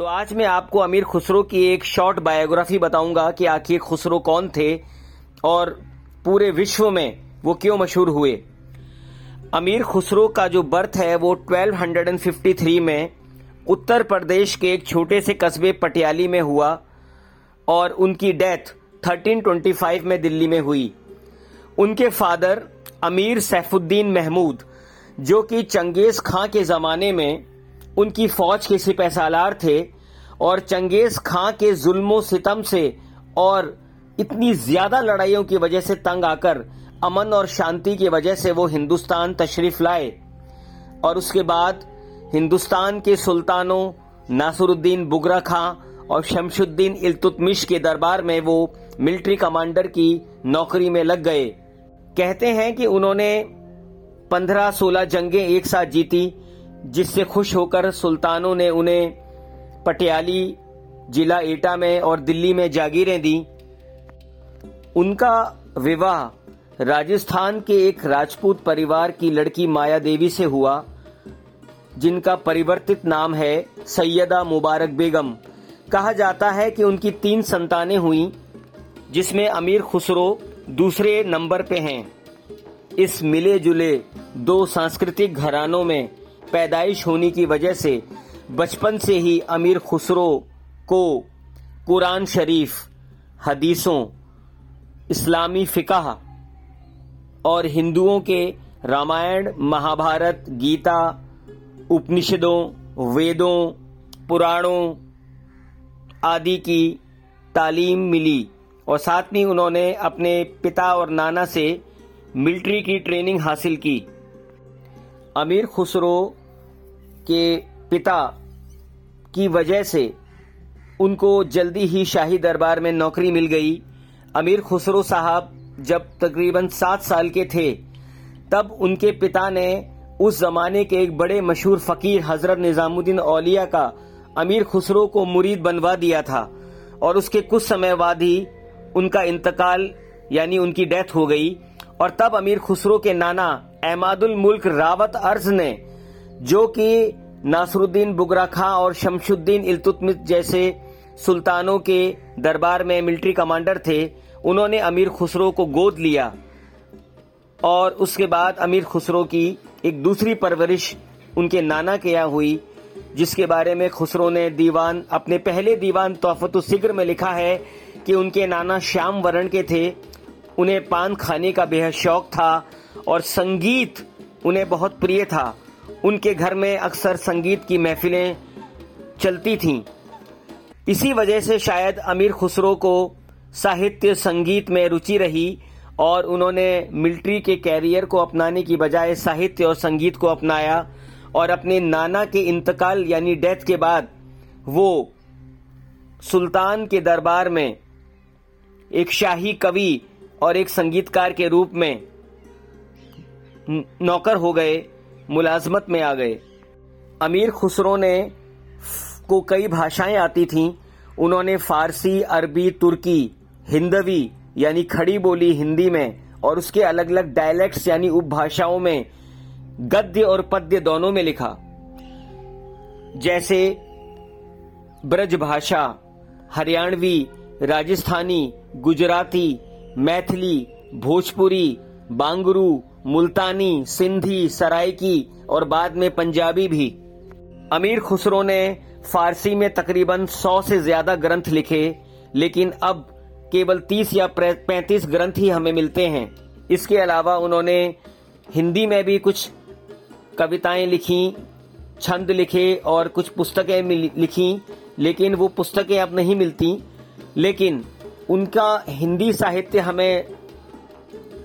تو آج میں آپ کو امیر خسرو کی ایک شارٹ بایوگرافی بتاؤں گا کہ آخر خسرو کون تھے اور پورے وشو میں وہ کیوں مشہور ہوئے۔ امیر خسرو کا جو برتھ ہے وہ 1253 میں اتر پردیش کے ایک چھوٹے سے قصبے پٹیالی میں ہوا اور ان کی ڈیتھ 1325 میں دلی میں ہوئی۔ ان کے فادر امیر سیف الدین محمود، جو کہ چنگیز خاں کے زمانے میں ان کی فوج کے سپہ سالار تھے اور چنگیز خاں کے ظلم و ستم سے اور اتنی زیادہ لڑائیوں کی وجہ سے تنگ آ کر امن اور شانتی کی وجہ سے وہ ہندوستان تشریف لائے اور اس کے بعد ہندوستان کے سلطانوں ناصر الدین بگرا خاں اور شمش الدین التتمش کے دربار میں وہ ملٹری کمانڈر کی نوکری میں لگ گئے۔ کہتے ہیں کہ انہوں نے پندرہ سولہ جنگیں ایک ساتھ جیتی جس سے خوش ہو کر سلطانوں نے انہیں پٹیالی ضلع ایٹا میں اور دلی میں جاگیریں دی ان کا وواہ راجستھان کے ایک راجپوت پریوار کی لڑکی مایا دیوی سے ہوا، جن کا پریورتت نام ہے سیدہ مبارک بیگم۔ کہا جاتا ہے کہ ان کی تین سنتانیں ہوئیں، جس میں امیر خسرو دوسرے نمبر پہ ہیں۔ اس ملے جلے دو سانسکرتک گھرانوں میں پیدائش ہونے کی وجہ سے بچپن سے ہی امیر خسرو کو قرآن شریف، حدیثوں، اسلامی فقہ اور ہندوؤں کے رامائن، مہابھارت، گیتا، اپنشدوں، ویدوں، پرانوں آدی کی تعلیم ملی اور ساتھ میں انہوں نے اپنے پتا اور نانا سے ملٹری کی ٹریننگ حاصل کی۔ امیر خسرو کے پتا کی وجہ سے ان کو جلدی ہی شاہی دربار میں نوکری مل گئی۔ امیر خسرو صاحب جب تقریباً سات سال کے تھے، تب ان کے پتا نے اس زمانے کے ایک بڑے مشہور فقیر حضرت نظام الدین اولیا کا امیر خسرو کو مرید بنوا دیا تھا اور اس کے کچھ سمے بعد ہی ان کا انتقال یعنی ان کی ڈیتھ ہو گئی۔ اور تب امیر خسرو کے نانا احمد الملک راوت ارض نے جو کہ ناصر الدین بگرا خاں اور شمش الدین التتمت جیسے سلطانوں کے دربار میں ملٹری کمانڈر تھے، انہوں نے امیر خسرو کو گود لیا اور اس کے بعد امیر خسرو کی ایک دوسری پرورش ان کے نانا کے یہاں ہوئی، جس کے بارے میں خسرو نے دیوان، اپنے پہلے دیوان توفت السگر میں لکھا ہے کہ ان کے نانا شام ورن کے تھے۔ انہیں پان کھانے کا بے حد شوق تھا اور سنگیت انہیں بہت پریے تھا۔ ان کے گھر میں اکثر سنگیت کی محفلیں چلتی تھیں۔ اسی وجہ سے شاید امیر خسرو کو ساہتیہ سنگیت میں روچی رہی اور انہوں نے ملٹری کے کیریئر کو اپنانے کی بجائے ساہتیہ اور سنگیت کو اپنایا اور اپنے نانا کے انتقال یعنی ڈیتھ کے بعد وہ سلطان کے دربار میں ایک شاہی کوی اور ایک سنگیتکار کے روپ میں نوکر ہو گئے۔ ملازمت میں آ گئے۔ امیر خسرو نے کو کئی بھاشائیں آتی تھیں۔ انہوں نے فارسی، عربی، ترکی، ہندوی یعنی کھڑی بولی ہندی میں اور اس کے الگ الگ ڈائلیکٹس یعنی اپ بھاشاؤں میں گدیہ اور پدیہ دونوں میں لکھا۔ جیسے برج بھاشا، ہریانوی، راجستھانی، گجراتی، میتھلی، بھوجپوری بانگرو، ملتانی، سندھی سرائکی اور بعد میں پنجابی بھی۔ امیر خسرو نے فارسی میں تقریباً سو سے زیادہ گرنتھ لکھے، لیکن اب کیول تیس یا پینتیس گرنتھ ہی ہمیں ملتے ہیں۔ اس کے علاوہ انہوں نے ہندی میں بھی کچھ کوتائیں لکھیں، چھند لکھے اور کچھ پستکیں لکھیں، لیکن وہ پستکیں اب نہیں ملتی لیکن ان کا ہندی ساہتیہ ہمیں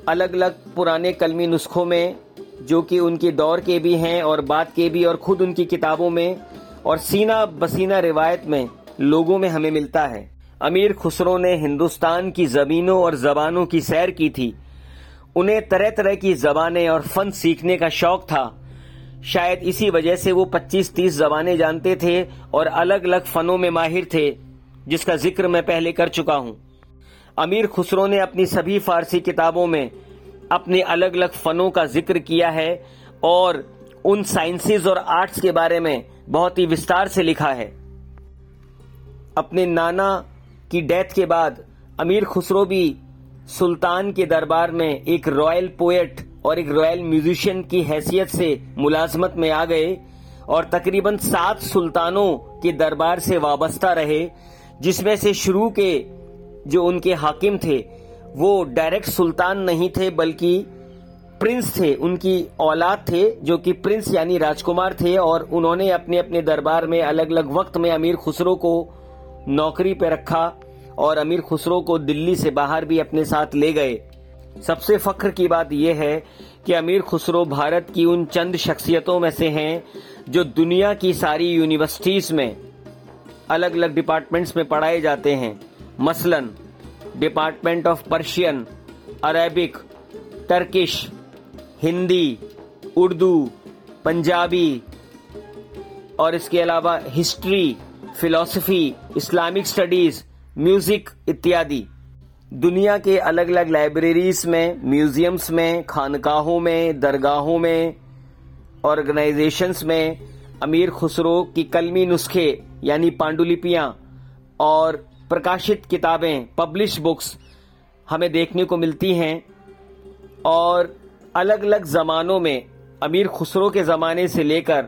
الگ الگ پرانے کلمی نسخوں میں، جو کہ ان کے دور کے بھی ہیں اور بات کے بھی اور خود ان کی کتابوں میں اور سینہ بسینہ روایت میں لوگوں میں ہمیں ملتا ہے۔ امیر خسرو نے ہندوستان کی زمینوں اور زبانوں کی سیر کی تھی۔ انہیں طرح طرح کی زبانیں اور فن سیکھنے کا شوق تھا۔ شاید اسی وجہ سے وہ پچیس تیس زبانیں جانتے تھے اور الگ الگ فنوں میں ماہر تھے، جس کا ذکر میں پہلے کر چکا ہوں۔ امیر خسرو نے اپنی سبھی فارسی کتابوں میں اپنے الگ الگ فنوں کا ذکر کیا ہے اور ان سائنسز اور آرٹس کے بارے میں بہت ہی وستار سے لکھا ہے۔ اپنے نانا کی ڈیتھ کے بعد امیر خسرو بھی سلطان کے دربار میں ایک رائل پوئٹ اور ایک رائل میوزیشین کی حیثیت سے ملازمت میں آ گئے اور تقریباً سات سلطانوں کے دربار سے وابستہ رہے، جس میں سے شروع کے جو ان کے حاکم تھے، وہ ڈائریکٹ سلطان نہیں تھے، بلکہ پرنس تھے، ان کی اولاد تھے، جو کہ پرنس یعنی راجکمار تھے، اور انہوں نے اپنے اپنے دربار میں الگ الگ وقت میں امیر خسرو کو نوکری پہ رکھا اور امیر خسرو کو دلی سے باہر بھی اپنے ساتھ لے گئے۔ سب سے فخر کی بات یہ ہے کہ امیر خسرو بھارت کی ان چند شخصیتوں میں سے ہیں جو دنیا کی ساری یونیورسٹیز میں الگ الگ ڈپارٹمنٹس میں پڑھائے جاتے ہیں۔ مثلا department of Persian Arabic Turkish Hindi Urdu Punjabi اور اس کے علاوہ ہسٹری فلسفی اسلامک سٹڈیز میوزک اتیادی۔ دنیا کے الگ الگ لائبریریز میں میوزیمز میں، خانقاہوں میں، درگاہوں میں آرگنائزیشنز میں امیر خسرو کی کلمی نسخے یعنی پانڈولپیاں اور پرکاشت کتابیں پبلش بکس ہمیں دیکھنے کو ملتی ہیں اور الگ الگ زمانوں میں، امیر خسرو کے زمانے سے لے کر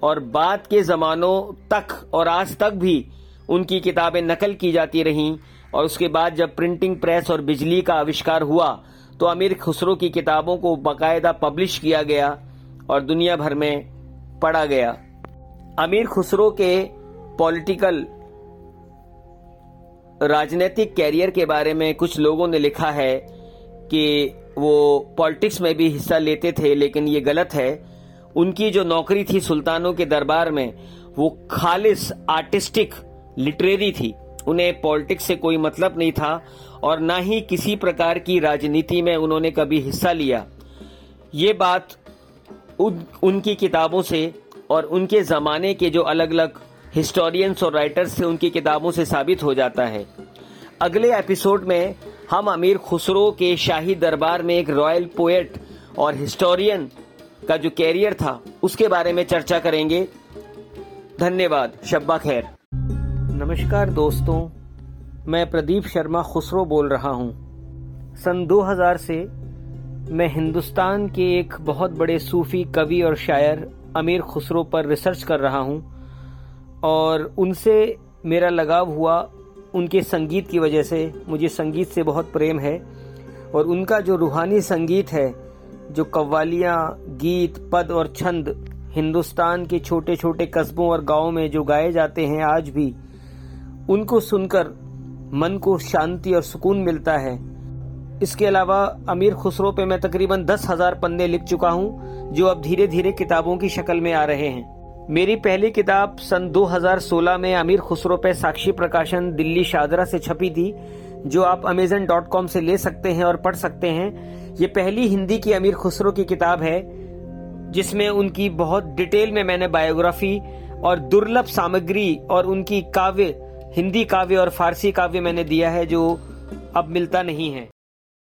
اور بعد کے زمانوں تک اور آج تک بھی ان کی کتابیں نقل کی جاتی رہیں اور اس کے بعد جب پرنٹنگ پریس اور بجلی کا آوشکار ہوا تو امیر خسرو کی کتابوں کو باقاعدہ پبلش کیا گیا اور دنیا بھر میں پڑھا گیا۔ امیر خسرو کے پولیٹیکل راجنیتک کیریئر کے بارے میں کچھ لوگوں نے لکھا ہے کہ وہ پالیٹکس میں بھی حصہ لیتے تھے، لیکن یہ غلط ہے۔ ان کی جو نوکری تھی سلطانوں کے دربار میں، وہ خالص آرٹسٹک لٹریری تھی۔ انہیں پالیٹکس سے کوئی مطلب نہیں تھا اور نہ ہی کسی پرکار کی راجنیتی میں انہوں نے کبھی حصہ لیا۔ یہ بات ان کی کتابوں سے اور ان کے زمانے کے جو الگ الگ ہسٹورینس اور رائٹرز سے ان کی کتابوں سے ثابت ہو جاتا ہے۔ اگلے ایپیسوڈ میں ہم امیر خسرو کے شاہی دربار میں ایک رائل پوئٹ اور ہسٹورین کا جو کیریئر تھا، اس کے بارے میں چرچا کریں گے۔ دھنیہ واد شبہ خیر۔ نمشکار دوستوں، میں پردیپ شرما خسرو بول رہا ہوں۔ سن دو ہزار سے میں ہندوستان کے ایک بہت بڑے صوفی، کوی اور شاعر امیر خسرو پر ریسرچ کر رہا ہوں۔ اور ان سے میرا لگاؤ ہوا ان کے سنگیت کی وجہ سے، مجھے سنگیت سے بہت پریم ہے۔ اور ان کا جو روحانی سنگیت ہے، جو قوالیاں، گیت، پد اور چھند ہندوستان کے چھوٹے چھوٹے قصبوں اور گاؤں میں جو گائے جاتے ہیں آج بھی، ان کو سن کر من کو شانتی اور سکون ملتا ہے۔ اس کے علاوہ امیر خسرو پہ میں تقریباً دس ہزار پنے لکھ چکا ہوں، جو اب دھیرے دھیرے کتابوں کی شکل میں آ رہے ہیں۔ میری پہلی کتاب سن دو ہزار سولہ میں امیر خسرو پہ ساکشی پرکاشن دلی شادرہ سے چھپی تھی، جو آپ امیزن ڈاٹ کام سے لے سکتے ہیں اور پڑھ سکتے ہیں۔ یہ پہلی ہندی کی امیر خسرو کی کتاب ہے، جس میں ان کی بہت ڈیٹیل میں میں نے بایوگرافی اور درلب سامگری اور ان کی کاویہ، ہندی کاویہ اور فارسی کاویہ میں نے دیا ہے، جو اب ملتا نہیں ہے۔